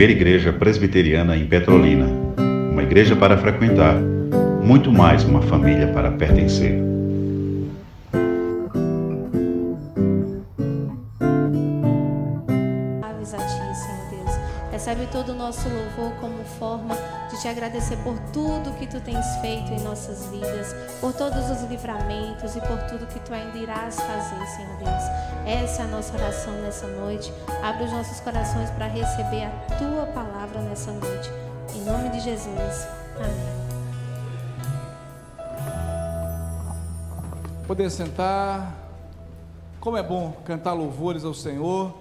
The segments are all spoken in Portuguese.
primeira igreja presbiteriana em Petrolina. Uma igreja para frequentar, muito mais uma família para pertencer. Recebe todo o nosso louvor como forma te agradecer por tudo que Tu tens feito em nossas vidas, por todos os livramentos e por tudo que Tu ainda irás fazer, Senhor Deus. Essa é a nossa oração nessa noite. Abre os nossos corações para receber a Tua palavra nessa noite. Em nome de Jesus. Amém. Poder sentar. Como é bom cantar louvores ao Senhor.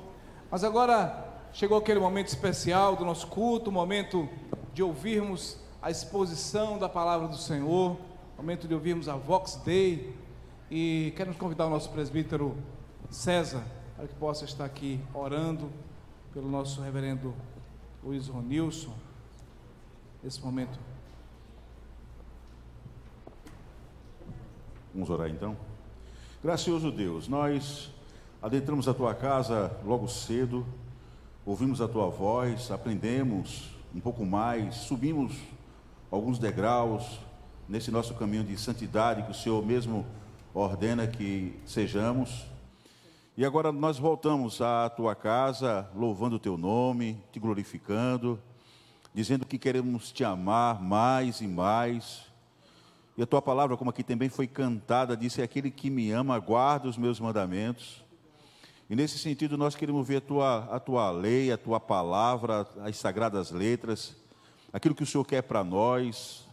Mas agora chegou aquele momento especial do nosso culto, o momento de ouvirmos a exposição da palavra do Senhor, momento de ouvirmos a Vox Day. E queremos convidar o nosso presbítero César para que possa estar aqui orando pelo nosso reverendo Luiz Ronilson nesse momento. Vamos orar então? Gracioso Deus, nós adentramos a tua casa logo cedo, ouvimos a tua voz, aprendemos um pouco mais, subimos alguns degraus nesse nosso caminho de santidade que o Senhor mesmo ordena que sejamos. E agora nós voltamos à tua casa, louvando o teu nome, te glorificando, dizendo que queremos te amar mais e mais e a tua palavra, como aqui também foi cantada, disse: Aquele que me ama, guarda os meus mandamentos. E nesse sentido, nós queremos ver a tua, a tua lei, a tua palavra, as sagradas letras, aquilo que o Senhor quer para nós,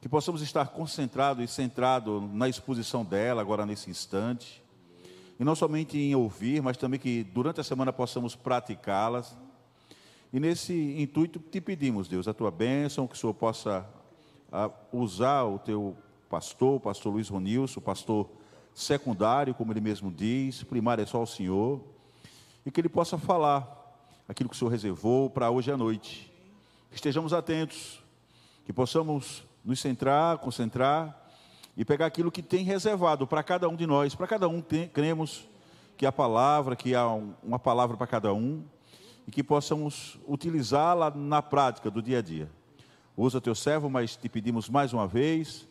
que possamos estar concentrados e centrados na exposição dela agora nesse instante. E não somente em ouvir, mas também que durante a semana possamos praticá-las. E nesse intuito te pedimos, Deus, a tua bênção, que o Senhor possa a usar o teu pastor, o pastor Luiz Ronilson, o pastor secundário, como ele mesmo diz, primário é só o Senhor, e que ele possa falar aquilo que o Senhor reservou para hoje à noite. Estejamos atentos, que possamos nos centrar, concentrar e pegar aquilo que tem reservado para cada um de nós, para cada um tem, cremos que a palavra, que há uma palavra para cada um, e que possamos utilizá-la na prática do dia a dia. Usa teu servo, mas te pedimos mais uma vez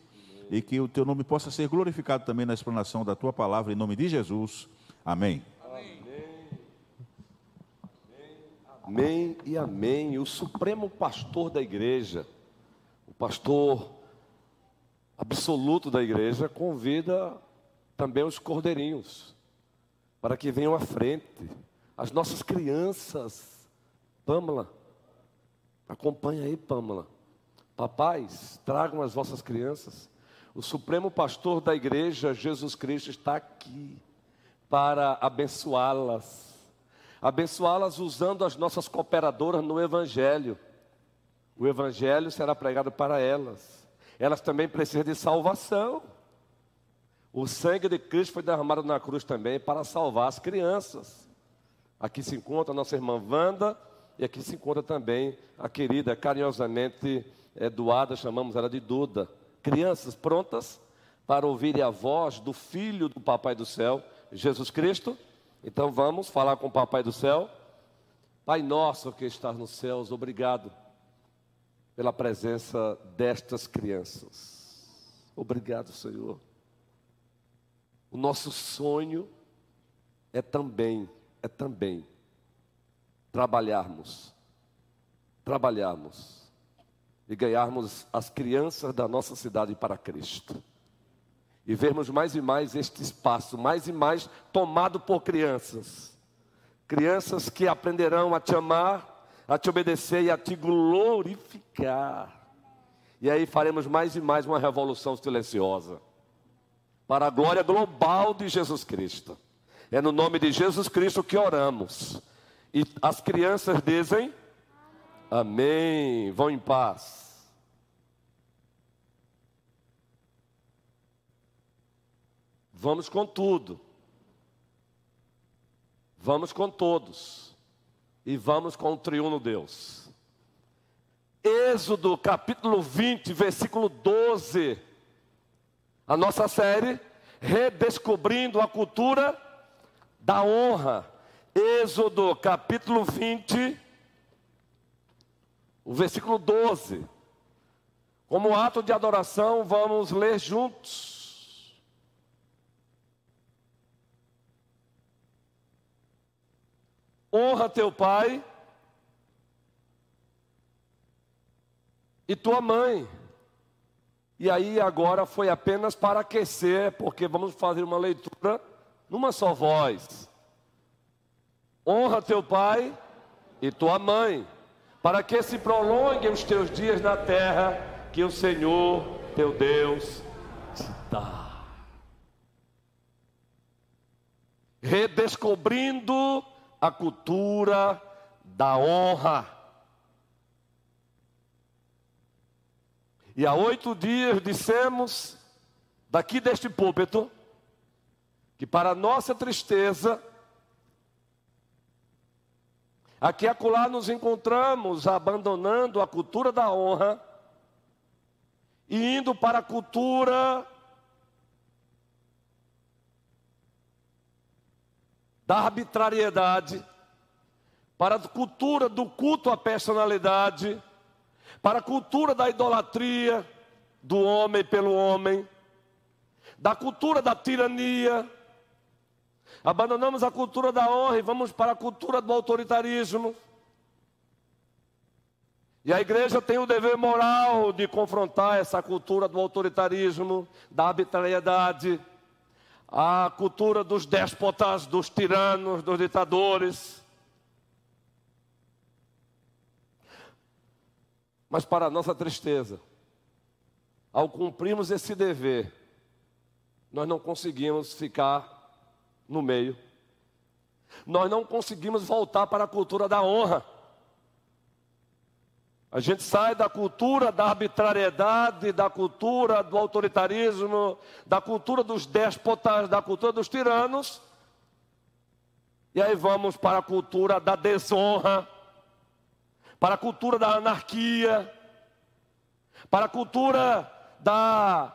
e que o teu nome possa ser glorificado também na explanação da tua palavra, em nome de Jesus. Amém. Amém. Amém e amém. O supremo pastor da igreja, o pastor absoluto da igreja, convida também os cordeirinhos para que venham à frente. As nossas crianças, Pâmela, acompanha aí, Pâmela. Papais, tragam as vossas crianças. O Supremo Pastor da Igreja, Jesus Cristo, está aqui para abençoá-las. Abençoá-las usando as nossas cooperadoras no Evangelho. O Evangelho será pregado para elas. Elas também precisam de salvação. O sangue de Cristo foi derramado na cruz também para salvar as crianças. Aqui se encontra a nossa irmã Wanda e aqui se encontra também a querida, carinhosamente doada, chamamos ela de Duda. Crianças prontas para ouvirem a voz do Filho do Papai do Céu, Jesus Cristo. Então vamos falar com o Papai do Céu. Pai nosso que estás nos céus, obrigado pela presença destas crianças. Obrigado, Senhor. O nosso sonho é também, é também trabalharmos, trabalharmos e ganharmos as crianças da nossa cidade para Cristo. E vermos mais e mais este espaço, mais e mais tomado por crianças. Crianças que aprenderão a te amar, a te obedecer e a te glorificar. E aí faremos mais e mais uma revolução silenciosa para a glória global de Jesus Cristo. É no nome de Jesus Cristo que oramos. E as crianças dizem: Amém. Vão em paz. Vamos com tudo. Vamos com todos. E vamos com o triuno Deus. Êxodo capítulo 20, versículo 12. A nossa série Redescobrindo a cultura da honra. Êxodo capítulo 20, o versículo 12. Como ato de adoração, vamos ler juntos. Honra teu pai e tua mãe. E aí agora foi apenas para aquecer, porque vamos fazer uma leitura numa só voz. Honra teu pai e tua mãe, para que se prolonguem os teus dias na terra que o Senhor teu Deus te dá. Redescobrindo a cultura da honra. E há oito dias dissemos, daqui deste púlpito, que para nossa tristeza, Aqui acolá nos encontramos abandonando a cultura da honra e indo para a cultura da arbitrariedade, para a cultura do culto à personalidade, para a cultura da idolatria do homem pelo homem, da cultura da tirania, Abandonamos a cultura da honra e vamos para a cultura do autoritarismo. E a igreja tem o dever moral de confrontar essa cultura do autoritarismo, da arbitrariedade, a cultura dos déspotas, dos tiranos, dos ditadores. Mas, para nossa tristeza, ao cumprirmos esse dever, nós não conseguimos ficar no meio. Nós não conseguimos voltar para a cultura da honra. A gente sai da cultura da arbitrariedade, da cultura do autoritarismo, da cultura dos déspotas, da cultura dos tiranos, e aí vamos para a cultura da desonra, para a cultura da anarquia, para a cultura da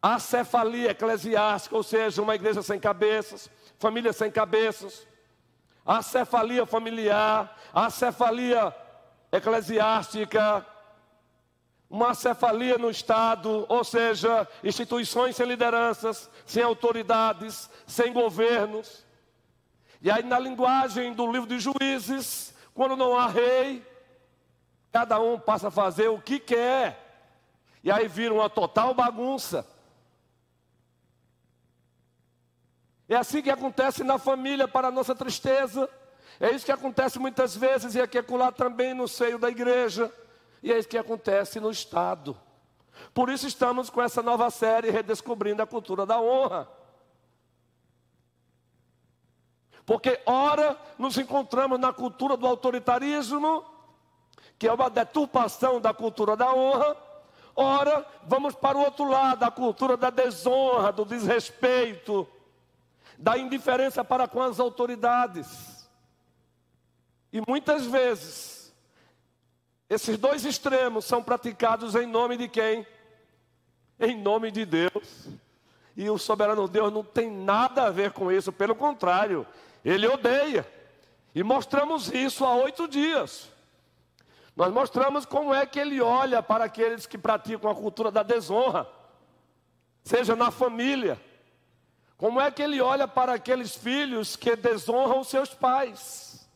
acefalia eclesiástica, ou seja, uma igreja sem cabeças, família sem cabeças, acefalia familiar, acefalia eclesiástica, uma acefalia no Estado, ou seja, instituições sem lideranças, sem autoridades, sem governos. E aí, na linguagem do livro de Juízes, quando não há rei, cada um passa a fazer o que quer, e aí vira uma total bagunça. É assim que acontece na família, para a nossa tristeza. É isso que acontece muitas vezes e aqui acolá também no seio da igreja. E é isso que acontece no Estado. Por isso estamos com essa nova série redescobrindo a cultura da honra. Porque ora nos encontramos na cultura do autoritarismo, que é uma deturpação da cultura da honra. Ora, vamos para o outro lado, a cultura da desonra, do desrespeito, da indiferença para com as autoridades. E muitas vezes, esses dois extremos são praticados em nome de quem? Em nome de Deus. E o soberano Deus não tem nada a ver com isso, pelo contrário, ele odeia. E mostramos isso há oito dias. Nós mostramos como é que ele olha para aqueles que praticam a cultura da desonra, seja na família, como é que ele olha para aqueles filhos que desonram seus pais?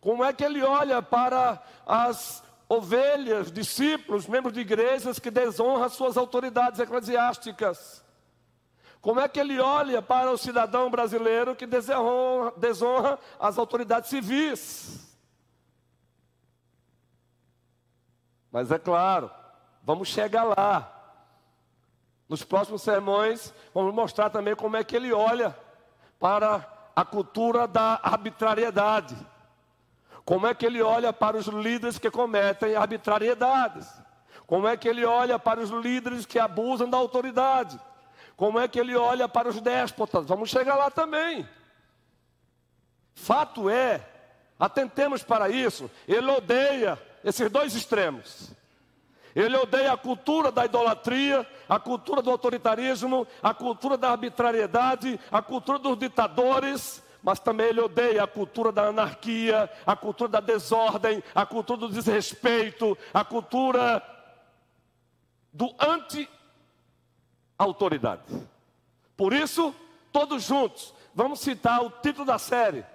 Como é que ele olha para as ovelhas, discípulos, membros de igrejas que desonram suas autoridades eclesiásticas? Como é que ele olha para o cidadão brasileiro que desonra, desonra as autoridades civis? Mas é claro, vamos chegar lá. Nos próximos sermões, vamos mostrar também como é que ele olha para a cultura da arbitrariedade. Como é que ele olha para os líderes que cometem arbitrariedades. Como é que ele olha para os líderes que abusam da autoridade. Como é que ele olha para os déspotas. Vamos chegar lá também. Fato é, atentemos para isso, ele odeia esses dois extremos. Ele odeia a cultura da idolatria, a cultura do autoritarismo, a cultura da arbitrariedade, a cultura dos ditadores, mas também ele odeia a cultura da anarquia, a cultura da desordem, a cultura do desrespeito, a cultura do anti-autoridade. Por isso, todos juntos, vamos citar o título da série: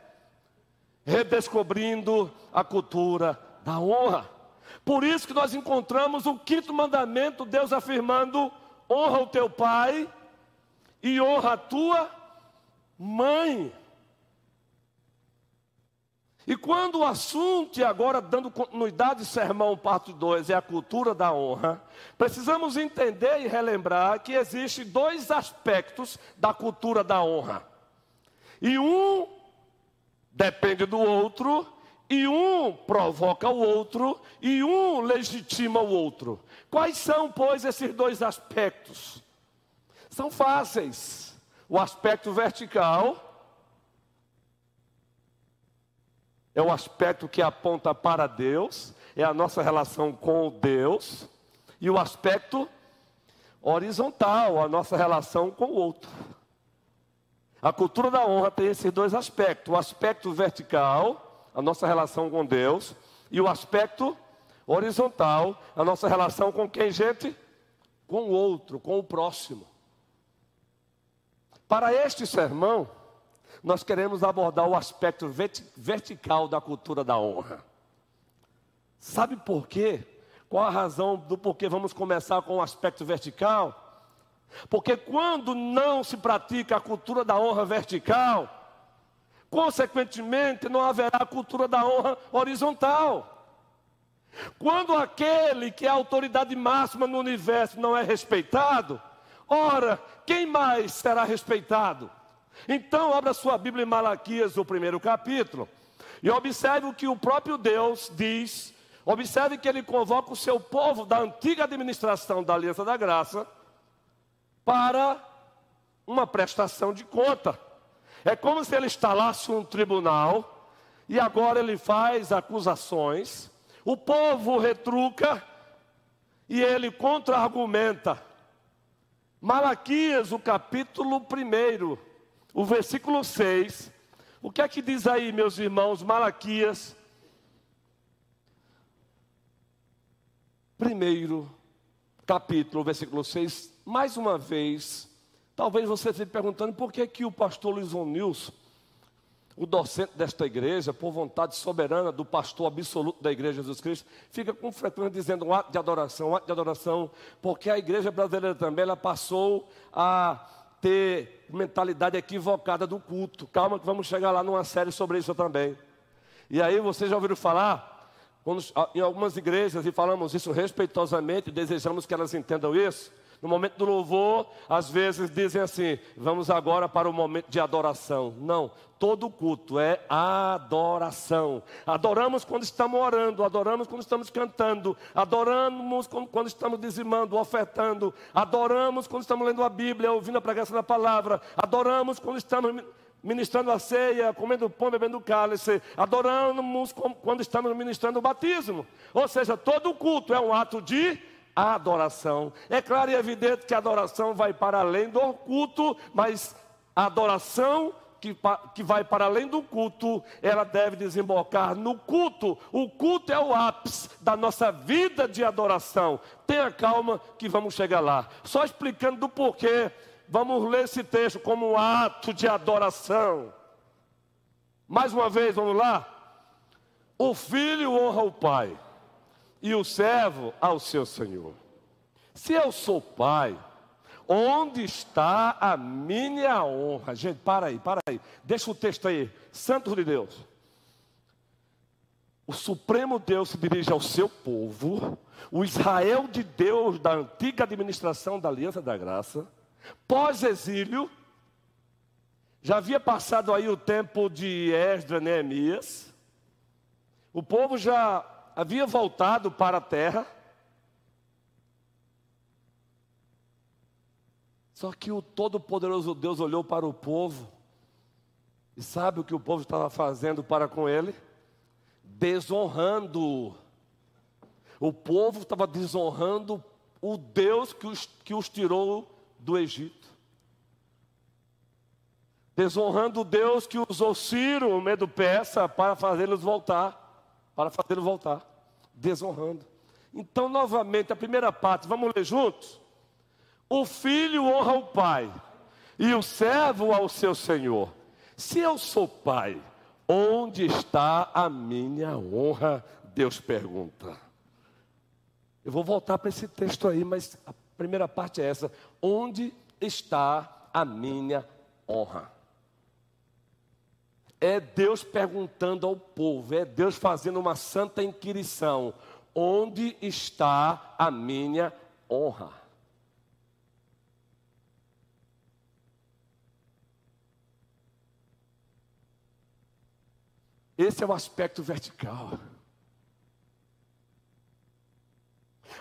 Redescobrindo a cultura da honra. Por isso que nós encontramos o quinto mandamento, Deus afirmando: honra o teu pai e honra a tua mãe. E quando o assunto, e agora dando continuidade, sermão parte 2, é a cultura da honra, precisamos entender e relembrar que existem dois aspectos da cultura da honra. E um depende do outro, e um provoca o outro, e um legitima o outro. Quais são, pois, esses dois aspectos? São fáceis. O aspecto vertical é o aspecto que aponta para Deus, é a nossa relação com Deus, e o aspecto horizontal, a nossa relação com o outro. A cultura da honra tem esses dois aspectos: o aspecto vertical, a nossa relação com Deus, e o aspecto horizontal, a nossa relação com quem, gente? Com o outro, com o próximo. Para este sermão, nós queremos abordar o aspecto vertical da cultura da honra. Sabe por quê? Qual a razão do porquê vamos começar com o aspecto vertical? Porque quando não se pratica a cultura da honra vertical, Consequentemente, não haverá cultura da honra horizontal. Quando aquele que é a autoridade máxima no universo não é respeitado, ora, quem mais será respeitado? Então, abra sua Bíblia em Malaquias, o primeiro capítulo, e observe o que o próprio Deus diz. Observe que ele convoca o seu povo da antiga administração da Aliança da Graça para uma prestação de conta. É como se ele instalasse um tribunal e agora ele faz acusações, o povo retruca e ele contra-argumenta. Malaquias, o capítulo 1, o versículo 6. O que é que diz aí, meus irmãos? Malaquias, primeiro capítulo, versículo 6, mais uma vez, Talvez você esteja perguntando por que, que o pastor Luiz Nilson, o docente desta igreja, por vontade soberana do pastor absoluto da igreja Jesus Cristo, fica com frequência dizendo um ato de adoração, um ato de adoração, porque a igreja brasileira também ela passou a ter mentalidade equivocada do culto. Calma que vamos chegar lá numa série sobre isso também. E aí vocês já ouviram falar, quando, em algumas igrejas, e falamos isso respeitosamente, desejamos que elas entendam isso, no momento do louvor, às vezes dizem assim: vamos agora para o momento de adoração. Não, todo culto é adoração. Adoramos quando estamos orando, adoramos quando estamos cantando, adoramos quando estamos dizimando, ofertando, adoramos quando estamos lendo a Bíblia, ouvindo a pregação da palavra, adoramos quando estamos ministrando a ceia, comendo pão, bebendo cálice, adoramos quando estamos ministrando o batismo. Ou seja, todo culto é um ato de a adoração. É claro e evidente que a adoração vai para além do culto, mas a adoração que, que vai para além do culto, ela deve desembocar no culto. O culto é o ápice da nossa vida de adoração. Tenha calma que vamos chegar lá. Só explicando do porquê, vamos ler esse texto como um ato de adoração. Mais uma vez, vamos lá. O filho honra o pai e o servo ao seu senhor. Se eu sou pai, onde está a minha honra? Gente, para aí, para aí. Deixa o texto aí. Santo de Deus. O Supremo Deus se dirige ao seu povo, o Israel de Deus da antiga administração da Aliança da Graça, pós-exílio, já havia passado aí o tempo de Esdras, Neemias, o povo já havia voltado para a terra. Só que o Todo-Poderoso Deus olhou para o povo, e sabe o que o povo estava fazendo para com ele? Desonrando. O povo estava desonrando o Deus que os, que os tirou do Egito. desonrando o Deus que usou Ciro, o medo peça, para fazê-los voltar, para fazê-los voltar, desonrando. Então, novamente, a primeira parte, vamos ler juntos? O filho honra o pai, e o servo ao seu senhor. Se eu sou pai, onde está a minha honra? Deus pergunta. Eu vou voltar para esse texto aí, mas a primeira parte é essa: onde está a minha honra? É Deus perguntando ao povo, é Deus fazendo uma santa inquirição: onde está a minha honra? Esse é o aspecto vertical.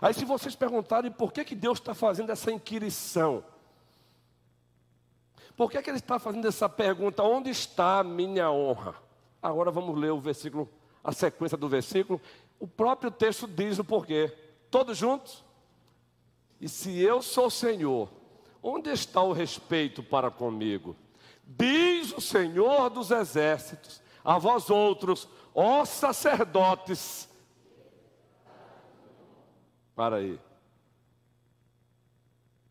Aí, se vocês perguntarem por que, que Deus está fazendo essa inquirição, por que, que Ele está fazendo essa pergunta, onde está a minha honra? Agora vamos ler o versículo, a sequência do versículo. O próprio texto diz o porquê. Todos juntos? E se eu sou Senhor, onde está o respeito para comigo? Diz o Senhor dos exércitos: a vós outros, ó sacerdotes. Para aí.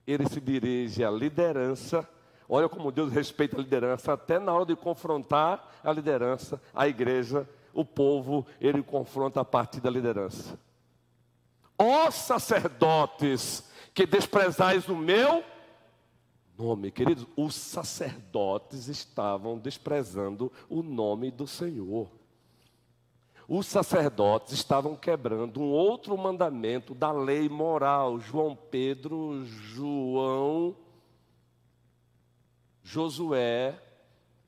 Ele se dirige à liderança. Olha como Deus respeita a liderança, até na hora de confrontar a liderança, a igreja, o povo, ele confronta a partir da liderança. Ó sacerdotes, que desprezais o meu nome. Queridos, os sacerdotes estavam desprezando o nome do Senhor. Os sacerdotes estavam quebrando um outro mandamento da lei moral. João Pedro, João, Josué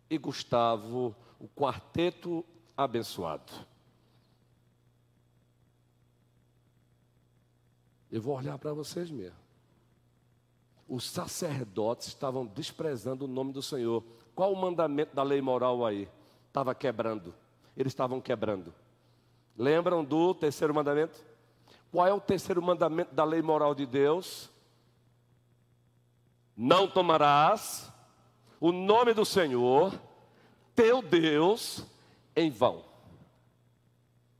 e Gustavo, o quarteto abençoado. Eu vou olhar para vocês mesmo os sacerdotes estavam desprezando o nome do Senhor. Qual o mandamento da lei moral aí? Estava quebrando. Eles estavam quebrando. Lembram do terceiro mandamento? Qual é o terceiro mandamento da lei moral de Deus? Não tomarás o nome do Senhor, teu Deus, em vão.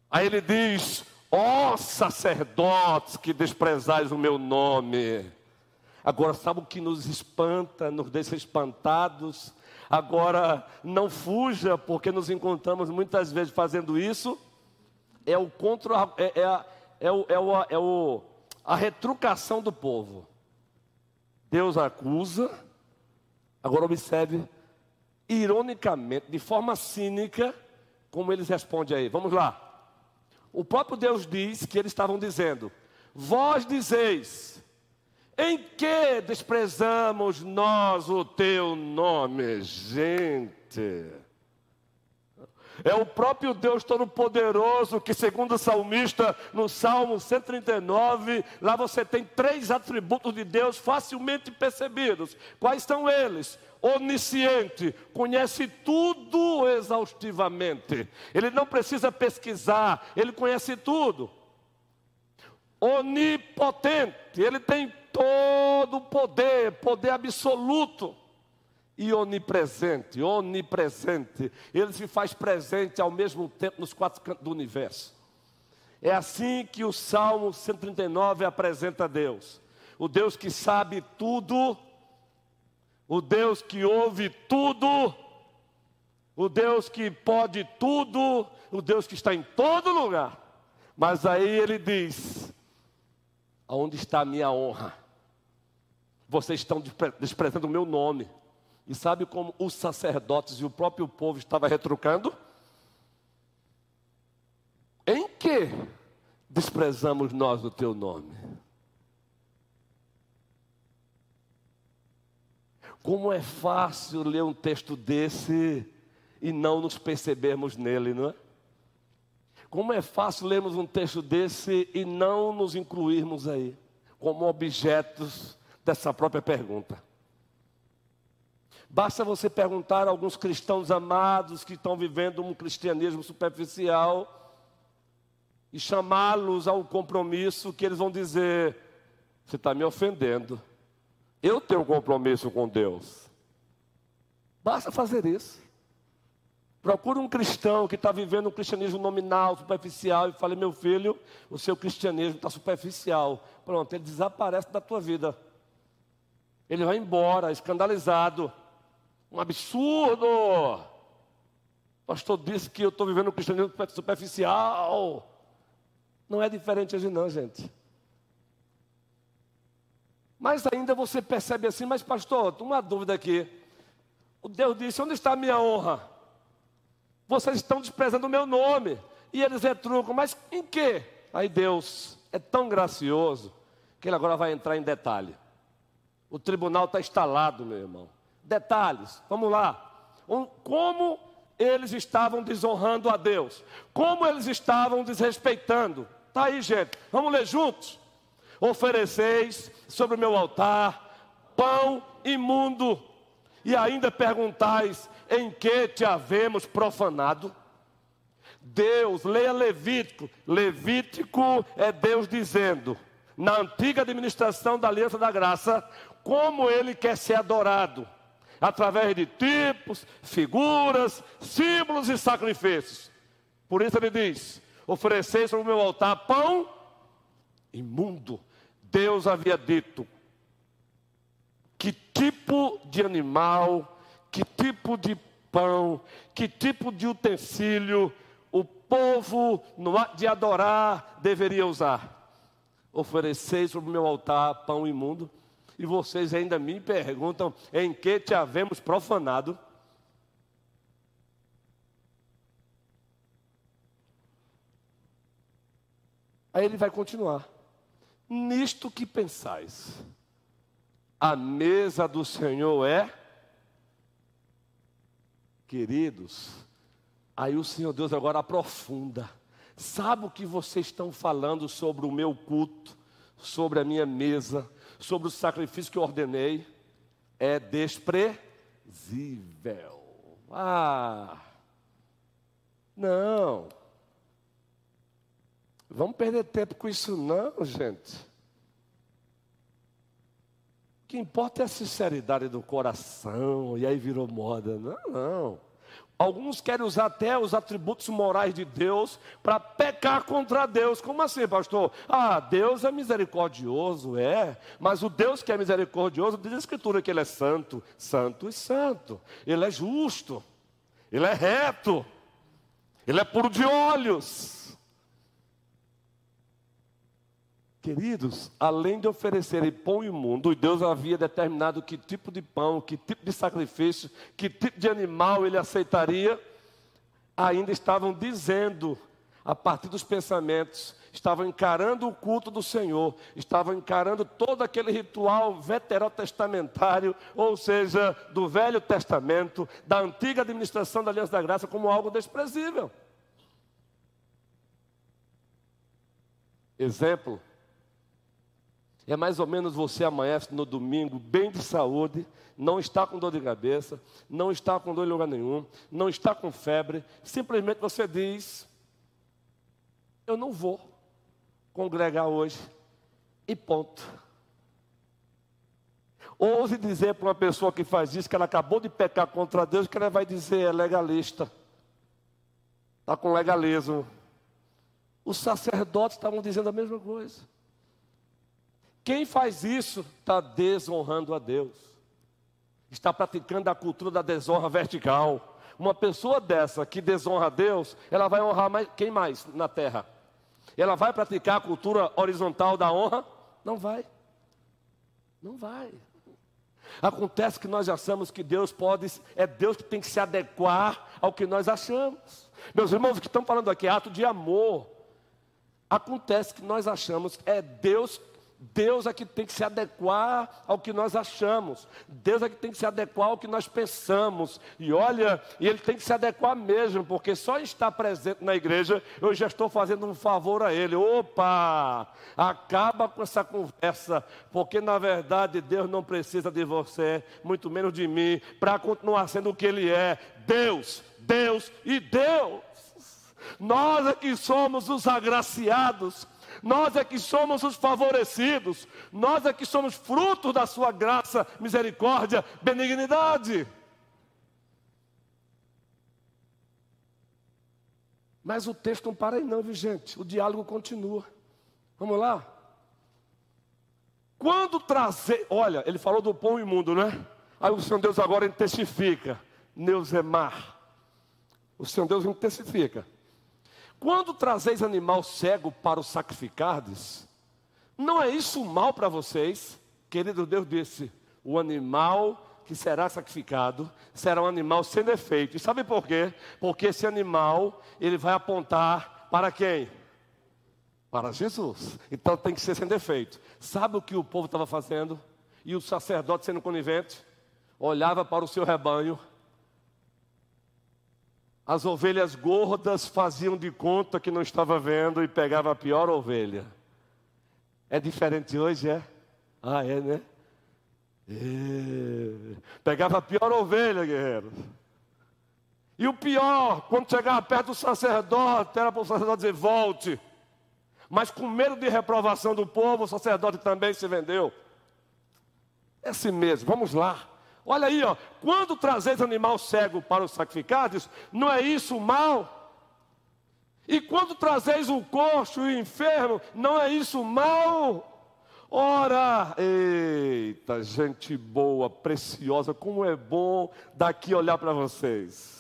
Aí ele diz: Ó oh, sacerdotes que desprezais o meu nome, Agora, sabe o que nos espanta, nos deixa espantados? Agora, não fuja, porque nos encontramos muitas vezes fazendo isso. É o contra, é, é, a, é, o, é, o, é o, a retrucação do povo. Deus acusa. Agora observe, ironicamente, de forma cínica, como eles respondem aí. Vamos lá. O próprio Deus diz que eles estavam dizendo: Vós dizeis, em que desprezamos nós o teu nome, gente? É o próprio Deus Todo-Poderoso que, segundo o salmista, no Salmo 139, lá você tem três atributos de Deus facilmente percebidos. Quais são eles? Onisciente, conhece tudo exaustivamente. Ele não precisa pesquisar, ele conhece tudo. Onipotente, ele tem todo o poder, poder absoluto e onipresente, onipresente. Ele se faz presente ao mesmo tempo nos quatro cantos do universo. É assim que o Salmo 139 apresenta Deus. O Deus que sabe tudo, o Deus que ouve tudo, o Deus que pode tudo, o Deus que está em todo lugar. Mas aí ele diz: Aonde está a minha honra? vocês estão desprezando o meu nome. E sabe como os sacerdotes e o próprio povo estavam retrucando? Em que desprezamos nós o teu nome? Como é fácil ler um texto desse e não nos percebermmos nele, não é? Como é fácil lermos um texto desse e não nos incluirmos aí, como objetos dessa própria pergunta. Basta você perguntar a alguns cristãos amados que estão vivendo um cristianismo superficial e chamá-los a um compromisso que eles vão dizer: Você está me ofendendo. Eu tenho um compromisso com Deus. Basta fazer isso. Procure um cristão que está vivendo um cristianismo nominal, superficial, e fale, meu filho, o seu cristianismo está superficial. Pronto, ele desaparece da tua vida. Ele vai embora, escandalizado. Um absurdo! O pastor disse que eu estou vivendo um cristianismo superficial. Não é diferente hoje não, gente. Mas ainda você percebe assim, mas pastor, uma dúvida aqui. O Deus disse, onde está a minha honra? Vocês estão desprezando o meu nome. E eles retrucam, mas em que? Aí Deus é tão gracioso que ele agora vai entrar em detalhe. O tribunal está instalado, meu irmão. Detalhes, vamos lá. Como eles estavam desonrando a Deus, como eles estavam desrespeitando. Está aí, gente, vamos ler juntos. Ofereceis sobre o meu altar pão imundo, e ainda perguntais: em que te havemos profanado? Deus, leia Levítico. Levítico é Deus dizendo, na antiga administração da aliança da graça, como ele quer ser adorado, através de tipos, figuras, símbolos e sacrifícios. Por isso ele diz: ofereceis sobre o meu altar pão imundo. Deus havia dito: que tipo de animal que tipo de pão, que tipo de utensílio o povo no ato de adorar deveria usar. Ofereceis sobre o meu altar pão imundo, e vocês ainda me perguntam em que te havemos profanado. Aí ele vai continuar. Nisto que pensais, a mesa do Senhor é Queridos, aí o Senhor Deus agora aprofunda. Sabe o que vocês estão falando sobre o meu culto, sobre a minha mesa, sobre o sacrifício que ordenei? É desprezível. Ah, não. Vamos perder tempo com isso, não, gente que importa é a sinceridade do coração, e aí virou moda. Não, não. Alguns querem usar até os atributos morais de Deus para pecar contra Deus. Como assim, pastor? Ah, Deus é misericordioso, é. Mas o Deus que é misericordioso, diz a Escritura que Ele é santo, santo e santo. Ele é justo, Ele é reto, Ele é puro de olhos. Queridos, além de oferecerem pão imundo, Deus havia determinado que tipo de pão, que tipo de sacrifício, que tipo de animal ele aceitaria, ainda estavam dizendo, a partir dos pensamentos, estavam encarando o culto do Senhor, estavam encarando todo aquele ritual veterotestamentário, ou seja, do Velho Testamento, da antiga administração da Aliança da Graça, como algo desprezível. Exemplo, é mais ou menos você amanhece no domingo bem de saúde, não está com dor de cabeça, não está com dor em lugar nenhum, não está com febre, simplesmente você diz: Eu não vou congregar hoje, e ponto. Ouse dizer para uma pessoa que faz isso que ela acabou de pecar contra Deus, que ela vai dizer é legalista, está com legalismo. Os sacerdotes estavam dizendo a mesma coisa. Quem faz isso está desonrando a Deus, está praticando a cultura da desonra vertical. Uma pessoa dessa que desonra a Deus, ela vai honrar mais, quem mais na terra? Ela vai praticar a cultura horizontal da honra? Não vai. Não vai. Acontece que nós achamos que Deus pode, é Deus que tem que se adequar ao que nós achamos. Meus irmãos, o que estão falando aqui é ato de amor. Acontece que nós achamos que é Deus Deus é que tem que se adequar ao que nós achamos. Deus é que tem que se adequar ao que nós pensamos. E olha, e Ele tem que se adequar mesmo, porque só estar presente na igreja, eu já estou fazendo um favor a Ele. Opa! Acaba com essa conversa, porque na verdade Deus não precisa de você, muito menos de mim, para continuar sendo o que Ele é: Deus, Deus e Deus. Nós é que somos os agraciados nós é que somos os favorecidos, nós é que somos fruto da sua graça, misericórdia, benignidade. Mas o texto não para aí não, viu gente? O diálogo continua. Vamos lá? Quando trazer, olha, ele falou do pão imundo, né? Aí o Senhor Deus agora intensifica. Neuzemar. É o Senhor Deus intensifica. Quando trazeis animal cego para o sacrificardes, não é isso mal para vocês? Querido Deus disse: o animal que será sacrificado será um animal sem defeito. E sabe por quê? Porque esse animal, ele vai apontar para quem? Para Jesus. Então tem que ser sem defeito. Sabe o que o povo estava fazendo? E o sacerdote sendo conivente? Olhava para o seu rebanho. As ovelhas gordas faziam de conta que não estava vendo e pegava a pior ovelha. É diferente hoje, é? Ah, é, né? É. Pegava a pior ovelha, guerreiro. E o pior, quando chegava perto do sacerdote, era para o sacerdote dizer: volte. Mas com medo de reprovação do povo, o sacerdote também se vendeu. É assim mesmo, vamos lá. Olha aí, ó. Quando trazeis animal cego para os sacrificados, não é isso mal? E quando trazeis o coxo e o enfermo, não é isso mal? Ora, eita, gente boa, preciosa, como é bom daqui olhar para vocês.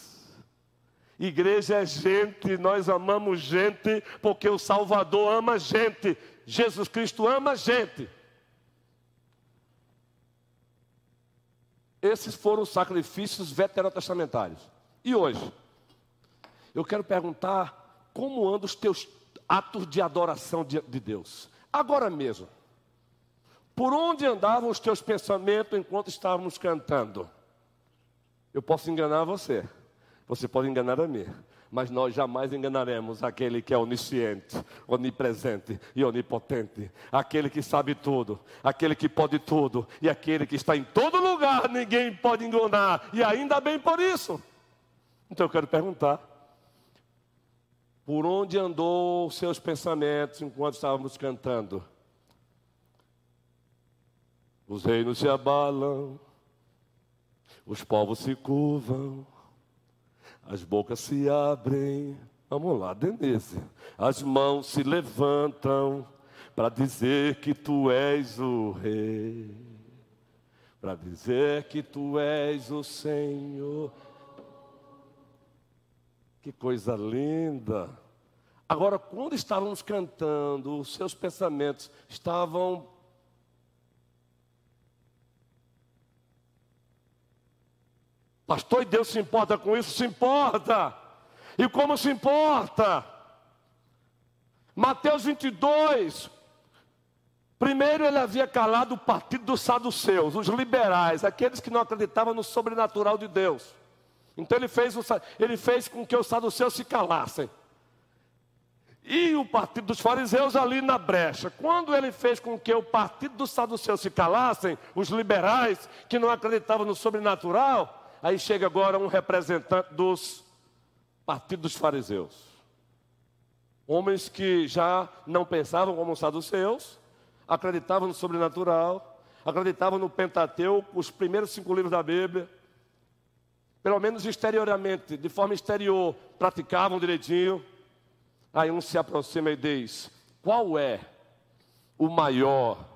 Igreja é gente, nós amamos gente, porque o Salvador ama gente, Jesus Cristo ama gente. Esses foram os sacrifícios veterotestamentários. E hoje? Eu quero perguntar como andam os teus atos de adoração de, de Deus. Agora mesmo. Por onde andavam os teus pensamentos enquanto estávamos cantando? Eu posso enganar você, você pode enganar a mim, mas nós jamais enganaremos aquele que é onisciente, onipresente e onipotente, aquele que sabe tudo, aquele que pode tudo e aquele que está em todo lugar, ninguém pode enganar, e ainda bem por isso. Então eu quero perguntar: por onde andou os seus pensamentos enquanto estávamos cantando? Os reinos se abalam, os povos se curvam, as bocas se abrem. Vamos lá, Denise. As mãos se levantam para dizer que tu és o rei, para dizer que tu és o Senhor. Que coisa linda. Agora, quando estávamos cantando, os seus pensamentos estavam Pastor, e Deus se importa com isso? Se importa. E como se importa? Mateus 22. Primeiro ele havia calado o partido dos saduceus, os liberais, aqueles que não acreditavam no sobrenatural de Deus. Então ele fez, o, ele fez com que os saduceus se calassem. E o partido dos fariseus ali na brecha. Quando ele fez com que o partido dos saduceus se calassem, os liberais que não acreditavam no sobrenatural, Aí chega agora um representante dos partidos dos fariseus. Homens que já não pensavam como os saduceus, acreditavam no sobrenatural, acreditavam no Pentateuco, os primeiros cinco livros da Bíblia. Pelo menos exteriormente, de forma exterior, praticavam direitinho. Aí um se aproxima e diz: Qual é o maior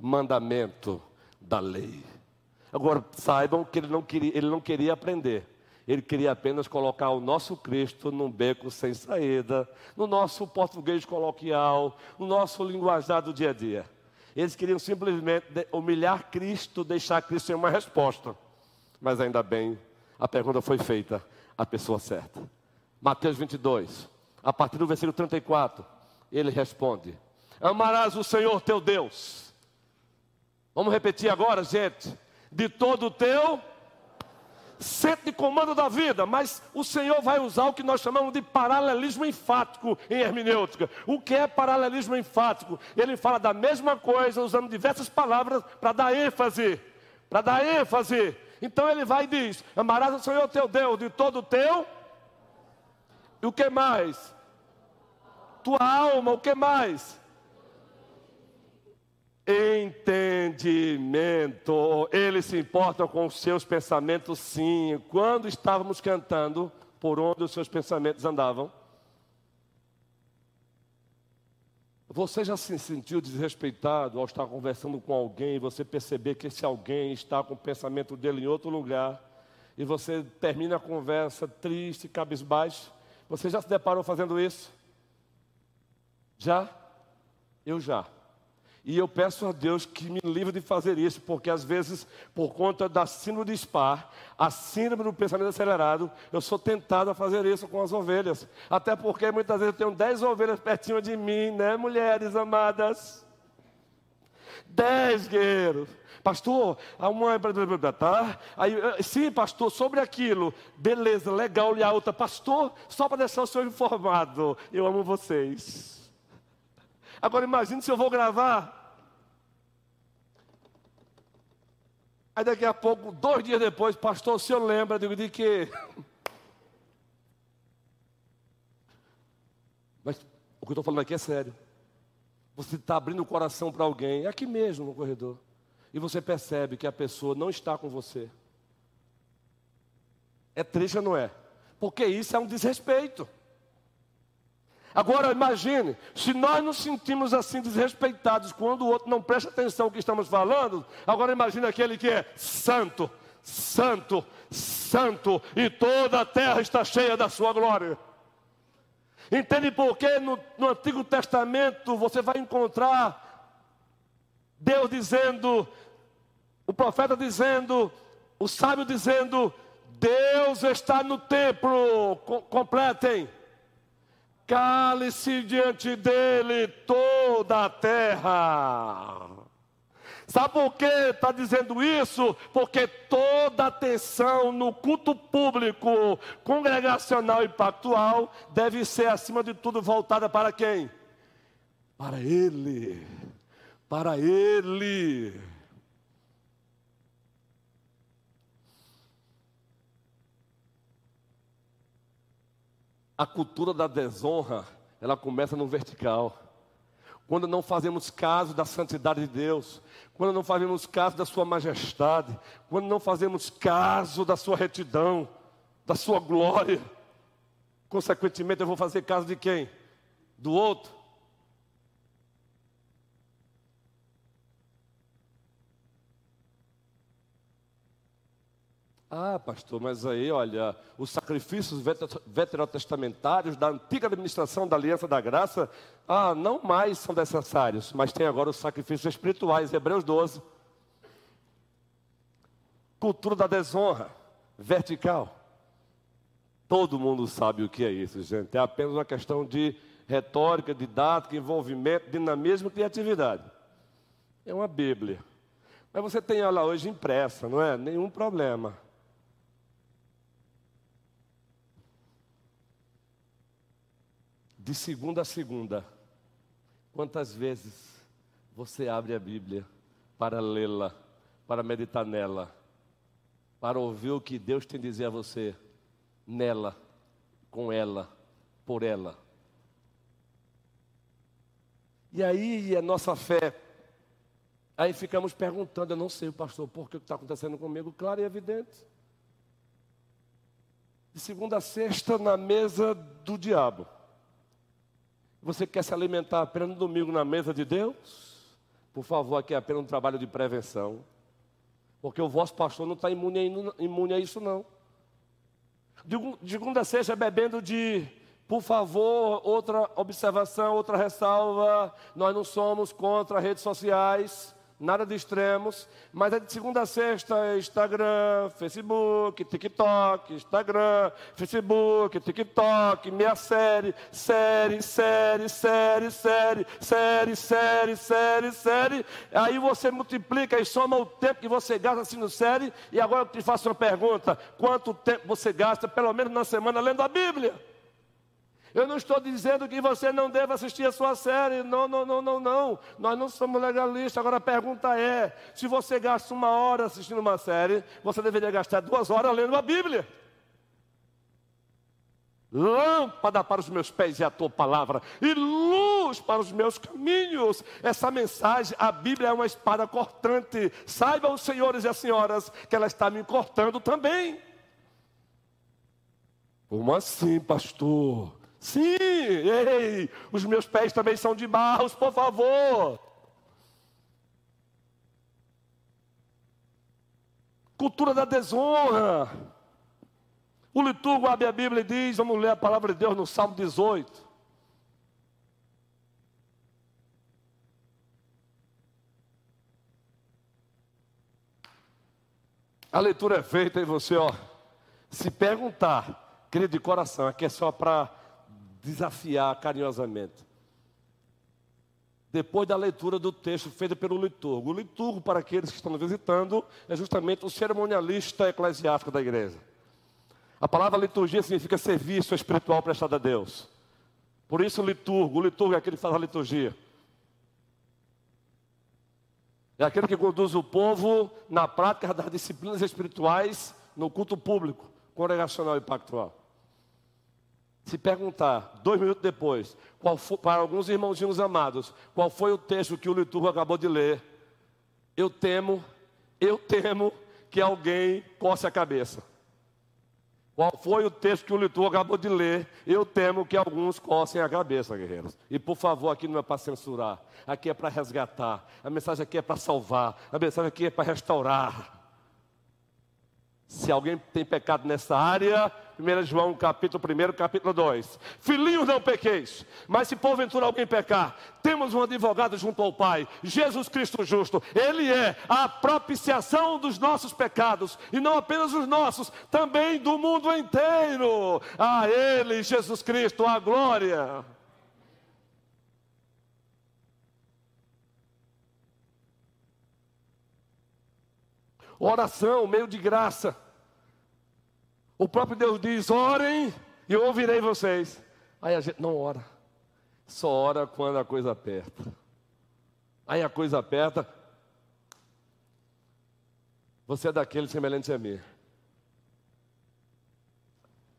mandamento da lei? Agora, saibam que ele não queria, ele não queria aprender. Ele queria apenas colocar o nosso Cristo num beco sem saída, no nosso português coloquial, no nosso linguajar do dia a dia. Eles queriam simplesmente humilhar Cristo, deixar Cristo sem uma resposta. Mas ainda bem, a pergunta foi feita à pessoa certa. Mateus 22, a partir do versículo 34, ele responde: Amarás o Senhor teu Deus. Vamos repetir agora, gente de todo o teu centro de comando da vida, mas o Senhor vai usar o que nós chamamos de paralelismo enfático em hermenêutica. O que é paralelismo enfático? Ele fala da mesma coisa usando diversas palavras para dar ênfase, para dar ênfase. Então ele vai e diz: Amarás o Senhor teu Deus de todo o teu. E o que mais? Tua alma, o que mais? Entendimento. Ele se importa com os seus pensamentos, sim. Quando estávamos cantando, por onde os seus pensamentos andavam? Você já se sentiu desrespeitado ao estar conversando com alguém e você perceber que esse alguém está com o pensamento dele em outro lugar e você termina a conversa triste, cabisbaixo? Você já se deparou fazendo isso? Já? Eu já. E eu peço a Deus que me livre de fazer isso, porque às vezes, por conta da síndrome de Spar, a síndrome do pensamento acelerado, eu sou tentado a fazer isso com as ovelhas. Até porque muitas vezes eu tenho dez ovelhas pertinho de mim, né, mulheres amadas? Dez guerreiros. Pastor, a uma tá? Aí, eh, sim, pastor, sobre aquilo. Beleza, legal. E a outra, pastor, só para deixar o senhor informado, eu amo vocês. Agora imagine se eu vou gravar. Aí daqui a pouco, dois dias depois, pastor, o senhor lembra digo, de que. Mas o que eu estou falando aqui é sério. Você está abrindo o coração para alguém, é aqui mesmo no corredor, e você percebe que a pessoa não está com você. É triste não é? Porque isso é um desrespeito. Agora imagine, se nós nos sentimos assim desrespeitados quando o outro não presta atenção no que estamos falando, agora imagine aquele que é santo, santo, santo, e toda a terra está cheia da sua glória. Entende por que no, no Antigo Testamento você vai encontrar Deus dizendo, o profeta dizendo, o sábio dizendo: Deus está no templo, completem cale-se diante dele toda a terra. Sabe por que está dizendo isso? Porque toda atenção no culto público, congregacional e pactual deve ser, acima de tudo, voltada para quem? Para Ele. Para Ele. A cultura da desonra, ela começa no vertical. Quando não fazemos caso da santidade de Deus, quando não fazemos caso da Sua majestade, quando não fazemos caso da Sua retidão, da Sua glória, consequentemente eu vou fazer caso de quem? Do outro. Ah, pastor, mas aí, olha, os sacrifícios veterotestamentários da antiga administração da Aliança da Graça, ah, não mais são necessários, mas tem agora os sacrifícios espirituais, Hebreus 12. Cultura da desonra, vertical. Todo mundo sabe o que é isso, gente. É apenas uma questão de retórica, didática, envolvimento, dinamismo e criatividade. É uma Bíblia. Mas você tem ela hoje impressa, não é? Nenhum problema. De segunda a segunda, quantas vezes você abre a Bíblia para lê-la, para meditar nela, para ouvir o que Deus tem a dizer a você, nela, com ela, por ela. E aí a nossa fé, aí ficamos perguntando, eu não sei, pastor, por que está acontecendo comigo? Claro e evidente. De segunda a sexta, na mesa do diabo. Você quer se alimentar apenas no domingo na mesa de Deus? Por favor, aqui é apenas um trabalho de prevenção. Porque o vosso pastor não está imune, imune a isso, não. De, segunda a sexta, bebendo de, por favor, outra observação, outra ressalva. Nós não somos contra redes sociais nada de extremos, mas é de segunda a sexta, Instagram, Facebook, TikTok, Instagram, Facebook, TikTok, minha série, série, série, série, série, série, série, série, série. Aí você multiplica e soma o tempo que você gasta assistindo série, e agora eu te faço uma pergunta: quanto tempo você gasta, pelo menos na semana, lendo a Bíblia? Eu não estou dizendo que você não deve assistir a sua série. Não, não, não, não, não. Nós não somos legalistas. Agora a pergunta é: se você gasta uma hora assistindo uma série, você deveria gastar duas horas lendo a Bíblia. Lâmpada para os meus pés e a tua palavra, e luz para os meus caminhos. Essa mensagem, a Bíblia é uma espada cortante. Saibam os senhores e as senhoras que ela está me cortando também. Como assim, pastor? Sim, ei, os meus pés também são de barros, por favor. Cultura da desonra. O liturgo abre a Bíblia e diz: vamos ler a palavra de Deus no Salmo 18. A leitura é feita e você, ó, se perguntar, querido de coração, aqui é só para desafiar carinhosamente. Depois da leitura do texto feito pelo liturgo. O liturgo, para aqueles que estão visitando, é justamente o cerimonialista eclesiástico da igreja. A palavra liturgia significa serviço espiritual prestado a Deus. Por isso, o liturgo, o liturgo é aquele que faz a liturgia. É aquele que conduz o povo na prática das disciplinas espirituais no culto público, congregacional e pactual. Se perguntar, dois minutos depois, para alguns irmãozinhos amados, qual foi o texto que o liturgo acabou de ler, eu temo, eu temo que alguém coce a cabeça. Qual foi o texto que o liturgo acabou de ler? Eu temo que alguns cocem a cabeça, guerreiros. E por favor, aqui não é para censurar, aqui é para resgatar. A mensagem aqui é para salvar, a mensagem aqui é para restaurar. Se alguém tem pecado nessa área, 1 João capítulo 1, capítulo 2. Filhinhos não pequeis, mas se porventura alguém pecar, temos um advogado junto ao Pai, Jesus Cristo justo. Ele é a propiciação dos nossos pecados, e não apenas os nossos, também do mundo inteiro. A Ele, Jesus Cristo, a glória. Oração, meio de graça. O próprio Deus diz: orem e eu ouvirei vocês. Aí a gente não ora, só ora quando a coisa aperta. Aí a coisa aperta. Você é daquele semelhante a mim.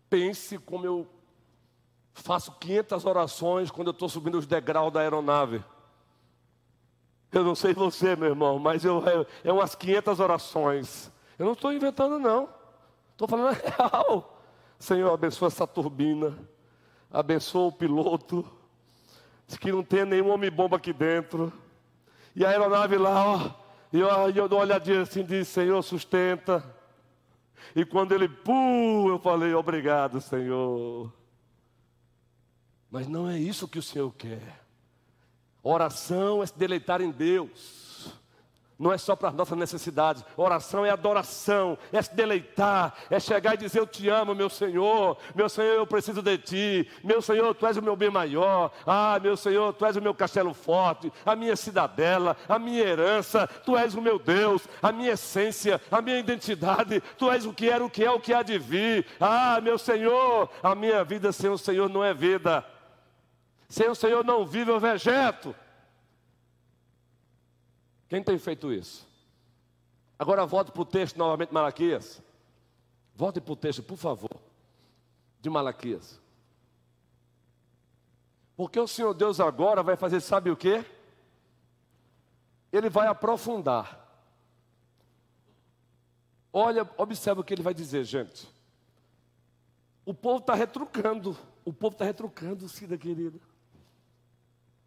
Pense como eu faço 500 orações quando eu estou subindo os degraus da aeronave. Eu não sei você, meu irmão, mas eu, é, é umas 500 orações. Eu não estou inventando, não. Estou falando real. Senhor, abençoa essa turbina. Abençoa o piloto. Que não tenha nenhum homem-bomba aqui dentro. E a aeronave lá, ó. E eu, eu dou uma olhadinha assim disse, Senhor, sustenta. E quando ele, pum, eu falei, obrigado, Senhor. Mas não é isso que o Senhor quer. Oração é se deleitar em Deus não é só para as nossas necessidades. Oração é adoração, é se deleitar, é chegar e dizer: Eu te amo, meu Senhor, meu Senhor, eu preciso de ti, meu Senhor, tu és o meu bem maior, ah, meu Senhor, tu és o meu castelo forte, a minha cidadela, a minha herança, tu és o meu Deus, a minha essência, a minha identidade, tu és o que era, o que é, o que há de vir, ah, meu Senhor, a minha vida sem o Senhor não é vida, sem o Senhor não vive, eu vegeto. Quem tem feito isso? Agora volte para o texto novamente, Malaquias. Volte para o texto, por favor, de Malaquias. Porque o Senhor Deus agora vai fazer, sabe o que? Ele vai aprofundar. Olha, observa o que ele vai dizer, gente. O povo está retrucando. O povo está retrucando, Cida querida.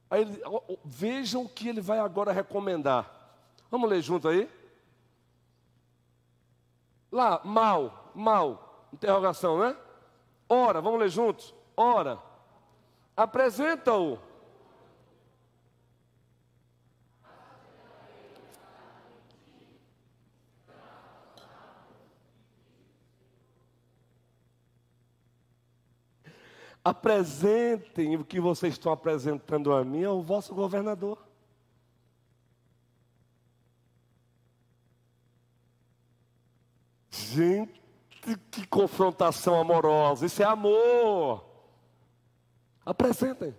Aí, vejam o que ele vai agora recomendar. Vamos ler junto aí? Lá, mal, mal, interrogação, né? Ora, vamos ler juntos? Ora, apresenta-o. Apresentem o que vocês estão apresentando a mim ao vosso governador. Gente, que confrontação amorosa. Isso é amor. Apresentem.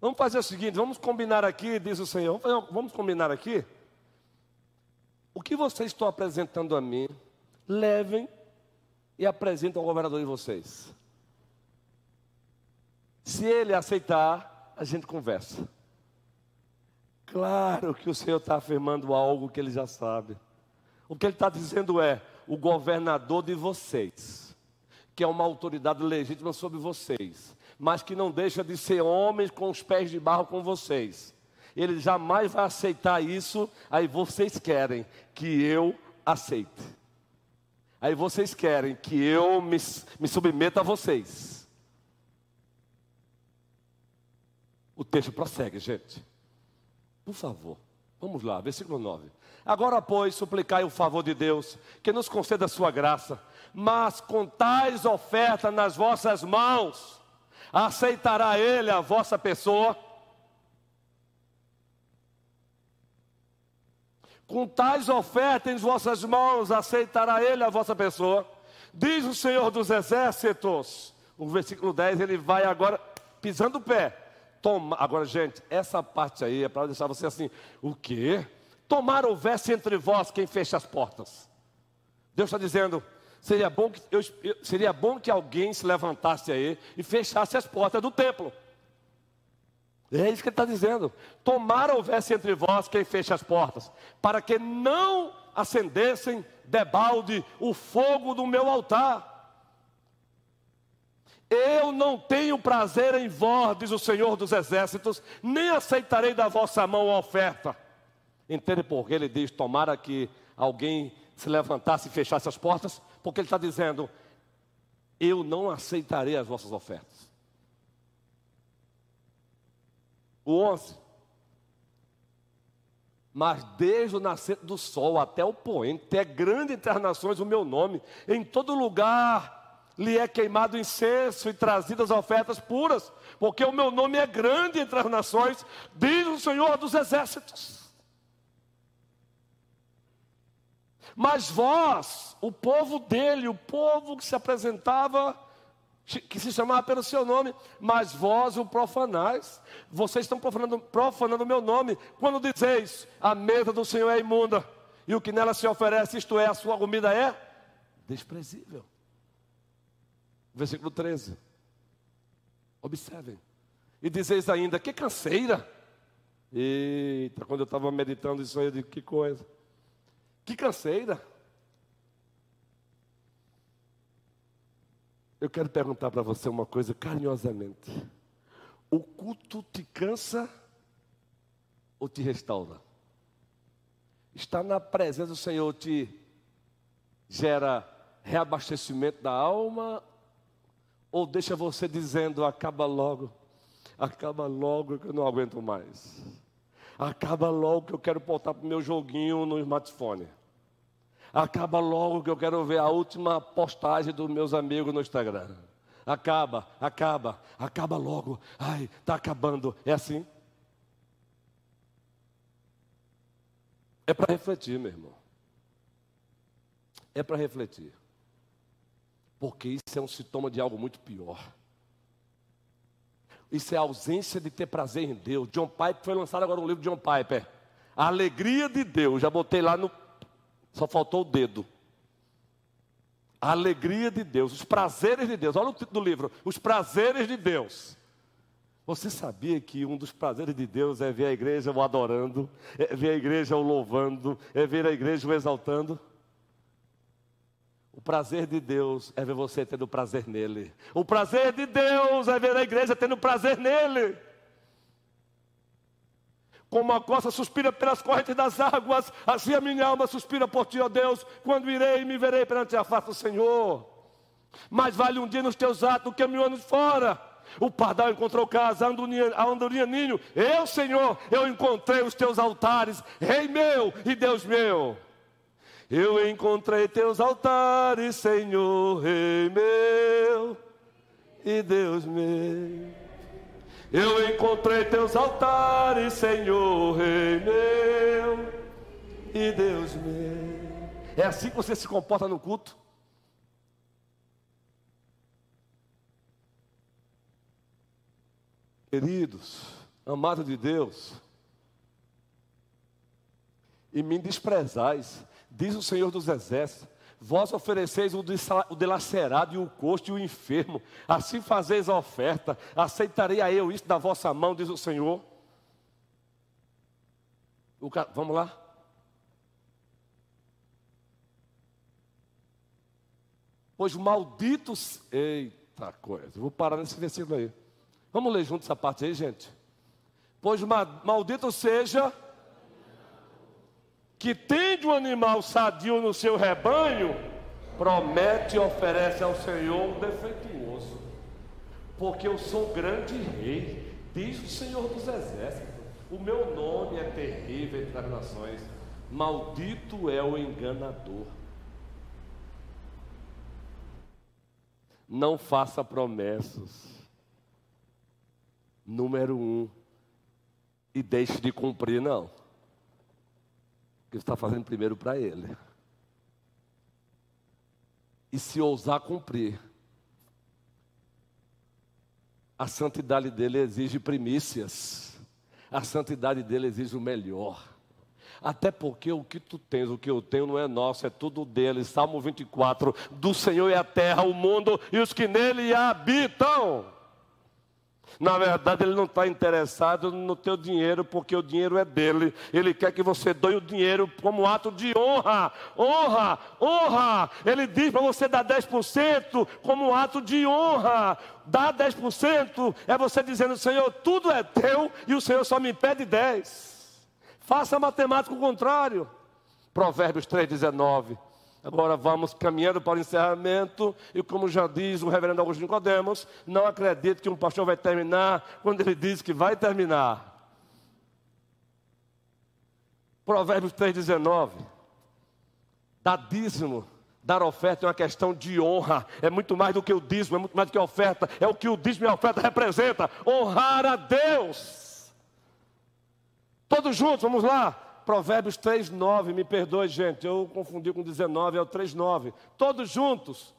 Vamos fazer o seguinte, vamos combinar aqui, diz o Senhor. Vamos combinar aqui. O que vocês estão apresentando a mim, levem e apresentem ao governador de vocês. Se ele aceitar, a gente conversa. Claro que o Senhor está afirmando algo que ele já sabe. O que ele está dizendo é: o governador de vocês, que é uma autoridade legítima sobre vocês, mas que não deixa de ser homem com os pés de barro com vocês. Ele jamais vai aceitar isso, aí vocês querem que eu aceite. Aí vocês querem que eu me, me submeta a vocês. O texto prossegue, gente. Por favor, vamos lá, versículo 9. Agora, pois, suplicai o favor de Deus, que nos conceda a sua graça, mas com tais ofertas nas vossas mãos, aceitará Ele a vossa pessoa? Com tais ofertas em vossas mãos, aceitará Ele a vossa pessoa? Diz o Senhor dos Exércitos, o versículo 10, ele vai agora pisando o pé. Toma, agora, gente, essa parte aí é para deixar você assim: o quê? Tomar houvesse entre vós quem fecha as portas. Deus está dizendo: seria bom, que, eu, seria bom que alguém se levantasse aí e fechasse as portas do templo. É isso que ele está dizendo. Tomar houvesse entre vós quem fecha as portas, para que não acendessem debalde o fogo do meu altar. Eu não tenho prazer em vós, diz o Senhor dos Exércitos, nem aceitarei da vossa mão a oferta. Entende por que ele diz: tomara que alguém se levantasse e fechasse as portas? Porque ele está dizendo: eu não aceitarei as vossas ofertas. O 11. Mas desde o nascer do sol até o poente, é grande entre as nações o meu nome, em todo lugar lhe é queimado incenso e trazidas ofertas puras, porque o meu nome é grande entre as nações, diz o Senhor dos exércitos. Mas vós, o povo dele, o povo que se apresentava, que se chamava pelo seu nome, mas vós o profanais. Vocês estão profanando, profanando o meu nome quando dizeis: a mesa do Senhor é imunda, e o que nela se oferece, isto é, a sua comida é desprezível. Versículo 13. Observem. E dizeis ainda: que canseira. Eita, quando eu estava meditando isso aí, eu digo: que coisa. Que canseira. Eu quero perguntar para você uma coisa carinhosamente: o culto te cansa ou te restaura? Estar na presença do Senhor te gera reabastecimento da alma ou deixa você dizendo acaba logo, acaba logo que eu não aguento mais? Acaba logo que eu quero voltar para o meu joguinho no smartphone. Acaba logo que eu quero ver a última postagem dos meus amigos no Instagram. Acaba, acaba, acaba logo. Ai, está acabando. É assim? É para refletir, meu irmão. É para refletir. Porque isso é um sintoma de algo muito pior. Isso é ausência de ter prazer em Deus. John Piper foi lançado agora um livro de John Piper. A alegria de Deus. Já botei lá no. Só faltou o dedo. A alegria de Deus, os prazeres de Deus. Olha o título do livro: Os prazeres de Deus. Você sabia que um dos prazeres de Deus é ver a igreja o adorando, é ver a igreja o louvando, é ver a igreja o exaltando? O prazer de Deus é ver você tendo prazer nele. O prazer de Deus é ver a igreja tendo prazer nele. Como a costa suspira pelas correntes das águas, assim a minha alma suspira por ti, ó Deus, quando irei e me verei perante a face do Senhor. Mais vale um dia nos teus atos do que mil anos fora. O pardal encontrou casa, a andorinha ninho. Eu, Senhor, eu encontrei os teus altares, Rei meu e Deus meu. Eu encontrei teus altares, Senhor, Rei meu e Deus meu. Eu encontrei teus altares, Senhor, Rei meu e Deus meu. É assim que você se comporta no culto? Queridos, amados de Deus, e me desprezais, Diz o Senhor dos Exércitos: Vós ofereceis o delacerado e o costo e o enfermo, assim fazeis a oferta, aceitarei eu isso da vossa mão, diz o Senhor. O ca... Vamos lá? Pois malditos. Eita coisa, vou parar nesse versículo aí. Vamos ler junto essa parte aí, gente. Pois maldito seja que tende um animal sadio no seu rebanho, promete e oferece ao Senhor um defeituoso. Porque eu sou grande rei, diz o Senhor dos exércitos. O meu nome é terrível entre as nações. Maldito é o enganador. Não faça promessas. Número um. E deixe de cumprir, não. Está fazendo primeiro para ele. E se ousar cumprir, a santidade dele exige primícias. A santidade dele exige o melhor. Até porque o que tu tens, o que eu tenho não é nosso, é tudo dele. Salmo 24: Do Senhor é a terra, o mundo e os que nele habitam. Na verdade, ele não está interessado no teu dinheiro, porque o dinheiro é dele. Ele quer que você doe o dinheiro como ato de honra. Honra, honra. Ele diz para você dar 10% como ato de honra. Dar 10% é você dizendo, Senhor, tudo é teu e o Senhor só me pede 10%. Faça matemática o contrário. Provérbios 3,19. Agora vamos caminhando para o encerramento, e como já diz o reverendo Augusto Nicodemos, não acredito que um pastor vai terminar quando ele diz que vai terminar. Provérbios 3,19. Dar dízimo, dar oferta é uma questão de honra, é muito mais do que o dízimo, é muito mais do que a oferta, é o que o dízimo e a oferta representa, honrar a Deus. Todos juntos, vamos lá. Provérbios 3, 9, me perdoe, gente, eu confundi com 19, é o 3, 9. Todos juntos.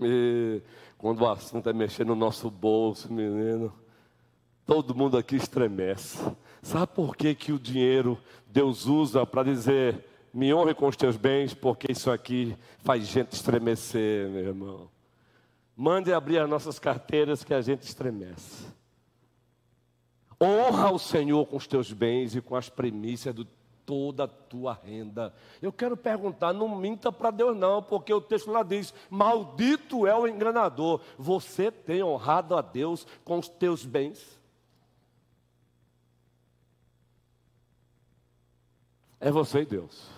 E quando o assunto é mexer no nosso bolso, menino, todo mundo aqui estremece. Sabe por que, que o dinheiro Deus usa para dizer me honre com os teus bens, porque isso aqui faz gente estremecer, meu irmão. Mande abrir as nossas carteiras que a gente estremece. Honra o Senhor com os teus bens e com as primícias de toda a tua renda. Eu quero perguntar, não minta para Deus não, porque o texto lá diz: Maldito é o enganador. Você tem honrado a Deus com os teus bens? É você e Deus.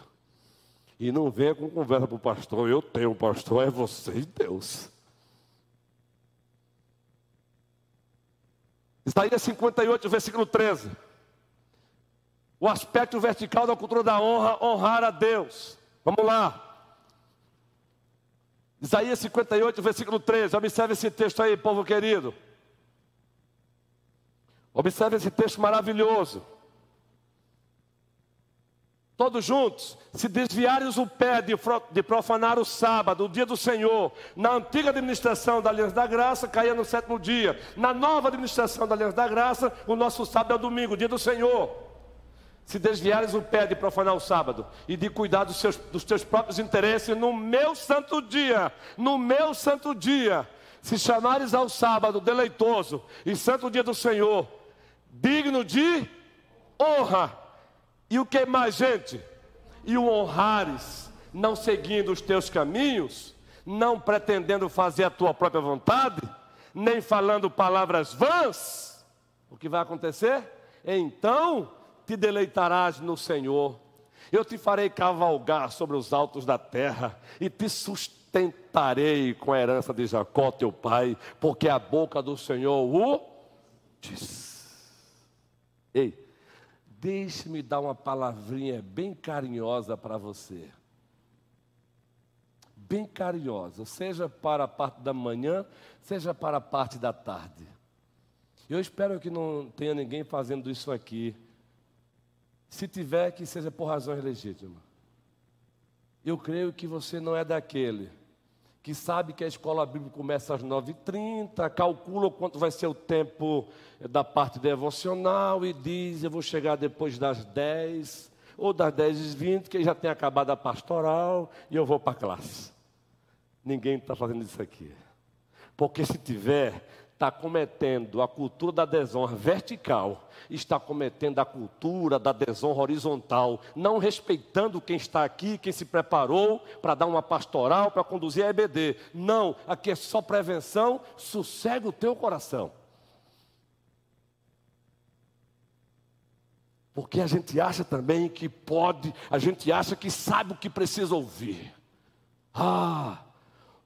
E não venha com conversa para o pastor, eu tenho pastor, é você e Deus. Isaías 58, versículo 13. O aspecto vertical da cultura da honra, honrar a Deus. Vamos lá. Isaías 58, versículo 13. Observe esse texto aí, povo querido. Observe esse texto maravilhoso todos juntos, se desviares o pé de profanar o sábado, o dia do Senhor, na antiga administração da Aliança da Graça, caía no sétimo dia, na nova administração da Aliança da Graça, o nosso sábado é o domingo, o dia do Senhor. Se desviares o pé de profanar o sábado e de cuidar dos, seus, dos teus próprios interesses no meu santo dia, no meu santo dia, se chamares ao sábado deleitoso e santo dia do Senhor, digno de honra, e o que mais, gente? E o honrares, não seguindo os teus caminhos, não pretendendo fazer a tua própria vontade, nem falando palavras vãs, o que vai acontecer? Então te deleitarás no Senhor. Eu te farei cavalgar sobre os altos da terra e te sustentarei com a herança de Jacó, teu pai, porque a boca do Senhor o diz. Ei, Deixe-me dar uma palavrinha bem carinhosa para você. Bem carinhosa, seja para a parte da manhã, seja para a parte da tarde. Eu espero que não tenha ninguém fazendo isso aqui. Se tiver, que seja por razões legítimas. Eu creio que você não é daquele que sabe que a escola bíblica começa às 9h30, calcula quanto vai ser o tempo da parte devocional e diz: Eu vou chegar depois das 10 ou das 10h20, que já tem acabado a pastoral e eu vou para a classe. Ninguém está fazendo isso aqui. Porque se tiver, está cometendo a cultura da desonra vertical, está cometendo a cultura da desonra horizontal, não respeitando quem está aqui, quem se preparou para dar uma pastoral, para conduzir a EBD. Não, aqui é só prevenção, sossega o teu coração. Porque a gente acha também que pode, a gente acha que sabe o que precisa ouvir. Ah,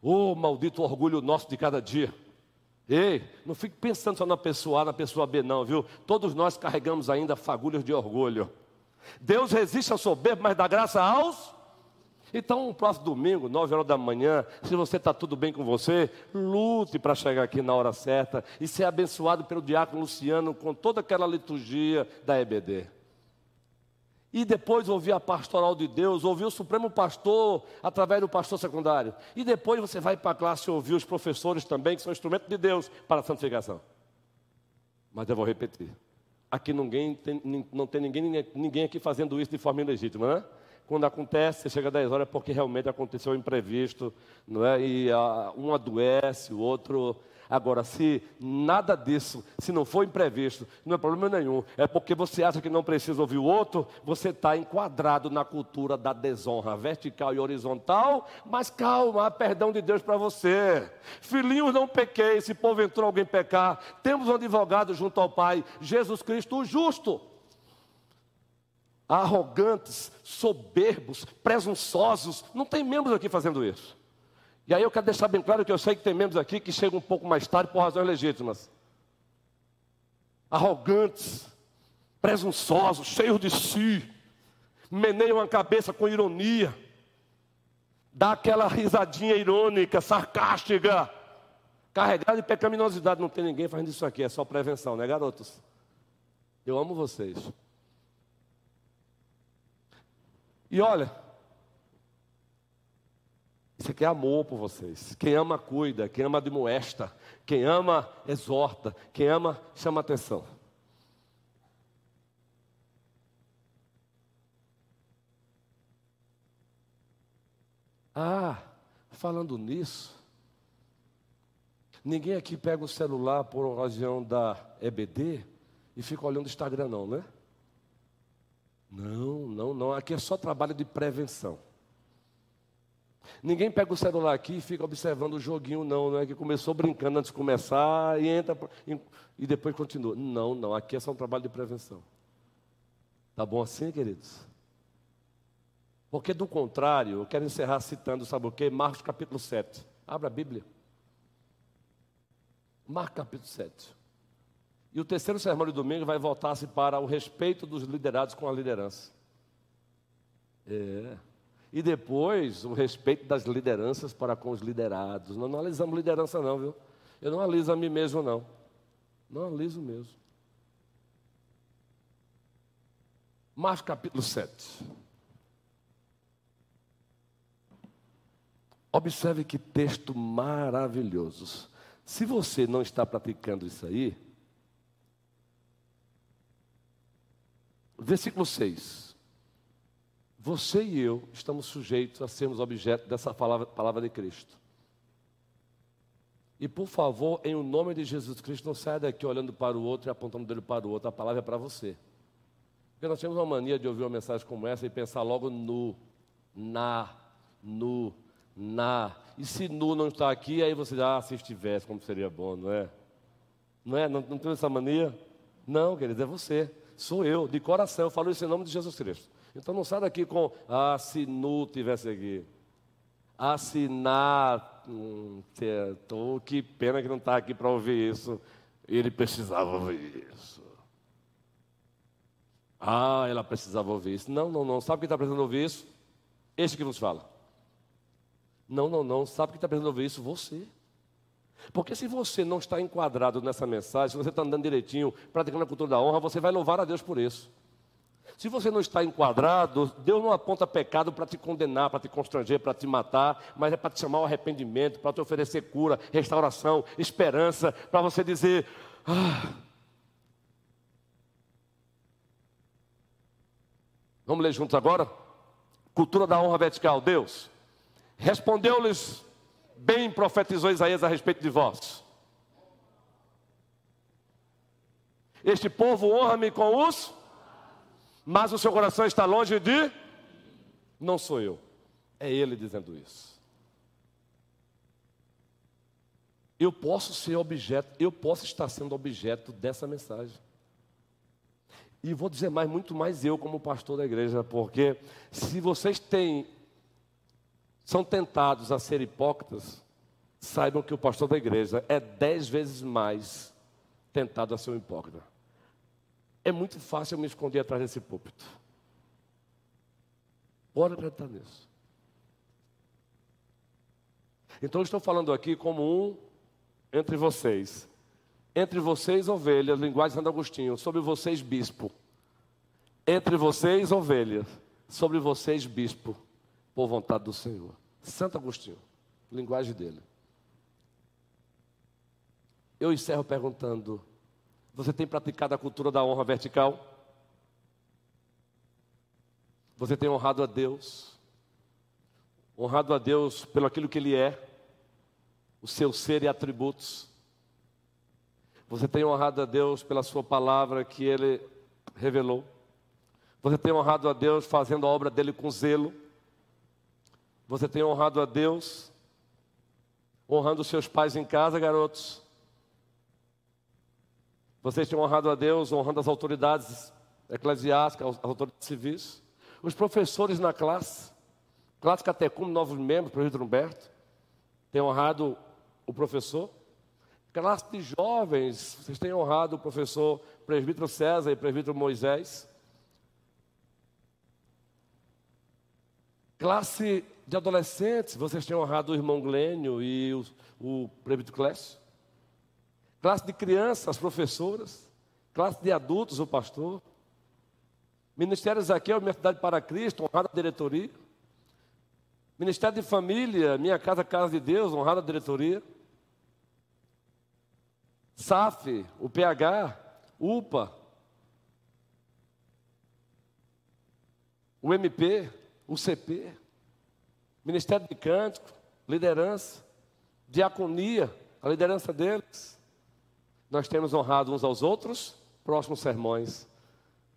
ô oh, maldito orgulho nosso de cada dia. Ei, não fique pensando só na pessoa A, na pessoa B, não, viu? Todos nós carregamos ainda fagulhas de orgulho. Deus resiste ao soberbo, mas dá graça aos. Então, no próximo domingo, nove horas da manhã, se você está tudo bem com você, lute para chegar aqui na hora certa e ser abençoado pelo diácono Luciano com toda aquela liturgia da EBD e depois ouvir a pastoral de Deus, ouvir o Supremo Pastor através do pastor secundário. E depois você vai para a classe ouvir os professores também, que são instrumentos de Deus para a santificação. Mas eu vou repetir. Aqui ninguém tem, não tem ninguém, ninguém aqui fazendo isso de forma ilegítima, né? Quando acontece, você chega a 10 horas é porque realmente aconteceu um imprevisto, não é? E a, um adoece, o outro Agora, se nada disso, se não for imprevisto, não é problema nenhum. É porque você acha que não precisa ouvir o outro, você está enquadrado na cultura da desonra vertical e horizontal. Mas calma, há perdão de Deus para você. Filhinhos, não pequei, se porventura alguém pecar. Temos um advogado junto ao Pai, Jesus Cristo, o justo arrogantes, soberbos, presunçosos. Não tem membros aqui fazendo isso. E aí eu quero deixar bem claro que eu sei que tem membros aqui que chegam um pouco mais tarde por razões legítimas. Arrogantes, presunçosos, cheios de si, meneiam a cabeça com ironia, dá aquela risadinha irônica, sarcástica, carregada de pecaminosidade. Não tem ninguém fazendo isso aqui, é só prevenção, né, garotos? Eu amo vocês. E olha, isso aqui é amor por vocês. Quem ama, cuida. Quem ama, admoesta. Quem ama, exorta. Quem ama, chama atenção. Ah, falando nisso, ninguém aqui pega o celular por ocasião da EBD e fica olhando o Instagram, não, né? Não, não, não. Aqui é só trabalho de prevenção. Ninguém pega o celular aqui e fica observando o joguinho, não, não é que começou brincando antes de começar e entra e depois continua. Não, não, aqui é só um trabalho de prevenção. Tá bom assim, queridos? Porque do contrário, eu quero encerrar citando, sabe o quê? Marcos capítulo 7. Abra a Bíblia. Marcos capítulo 7. E o terceiro sermão de domingo vai voltar-se para o respeito dos liderados com a liderança. É. E depois, o respeito das lideranças para com os liderados. Nós não analisamos liderança, não, viu? Eu não analiso a mim mesmo, não. Não analiso mesmo. Marcos capítulo 7. Observe que texto maravilhoso. Se você não está praticando isso aí, versículo 6. Você e eu estamos sujeitos a sermos objeto dessa palavra, palavra de Cristo. E por favor, em o nome de Jesus Cristo, não saia daqui olhando para o outro e apontando dele para o outro. A palavra é para você. Porque nós temos uma mania de ouvir uma mensagem como essa e pensar logo no, na, no, na. E se nu não está aqui, aí você diz, ah, se estivesse, como seria bom, não é? Não é? Não, não tem essa mania? Não, querido, é você. Sou eu, de coração. Eu falo isso em nome de Jesus Cristo. Então não sai daqui com, ah, se Nu tivesse aqui. Assinar, hum, tô, que pena que não está aqui para ouvir isso. Ele precisava ouvir isso. Ah, ela precisava ouvir isso. Não, não, não. Sabe quem está precisando ouvir isso? Este que nos fala. Não, não, não. Sabe quem está precisando ouvir isso? Você. Porque se você não está enquadrado nessa mensagem, se você está andando direitinho, praticando a cultura da honra, você vai louvar a Deus por isso. Se você não está enquadrado, Deus não aponta pecado para te condenar, para te constranger, para te matar, mas é para te chamar ao arrependimento, para te oferecer cura, restauração, esperança, para você dizer: ah. Vamos ler juntos agora? Cultura da honra vertical. Deus respondeu-lhes, bem profetizou Isaías a respeito de vós. Este povo honra-me com os, mas o seu coração está longe de. Não sou eu, é ele dizendo isso. Eu posso ser objeto, eu posso estar sendo objeto dessa mensagem. E vou dizer mais, muito mais eu como pastor da igreja, porque se vocês têm, são tentados a ser hipócritas, saibam que o pastor da igreja é dez vezes mais tentado a ser um hipócrita. É muito fácil eu me esconder atrás desse púlpito. Bora acreditar nisso. Então eu estou falando aqui como um entre vocês. Entre vocês, ovelhas, linguagem de Santo Agostinho, sobre vocês, bispo. Entre vocês, ovelhas, sobre vocês, bispo, por vontade do Senhor. Santo Agostinho, linguagem dele. Eu encerro perguntando: você tem praticado a cultura da honra vertical? Você tem honrado a Deus? Honrado a Deus pelo aquilo que Ele é? o seu ser e atributos. Você tem honrado a Deus pela sua palavra que ele revelou. Você tem honrado a Deus fazendo a obra dele com zelo. Você tem honrado a Deus honrando os seus pais em casa, garotos. Vocês têm honrado a Deus honrando as autoridades eclesiásticas, as autoridades civis. Os professores na classe, classe catecúmeno, novos membros, presbítero Humberto, têm honrado o professor. Classe de jovens, vocês têm honrado o professor presbítero César e presbítero Moisés. Classe de adolescentes, vocês têm honrado o irmão Glênio e o, o presbítero Clécio. Classe de crianças, as professoras. Classe de adultos, o pastor. Ministério Zaqueu, Universidade para Cristo, honrada diretoria. Ministério de Família, Minha Casa, Casa de Deus, honrada diretoria. SAF, o PH, UPA, o MP, o CP, Ministério de Cântico, liderança, diaconia, a liderança deles. Nós temos honrado uns aos outros, próximos sermões.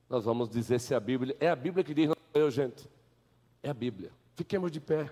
Nós vamos dizer se a Bíblia. É a Bíblia que diz, não eu, gente. É a Bíblia. Fiquemos de pé.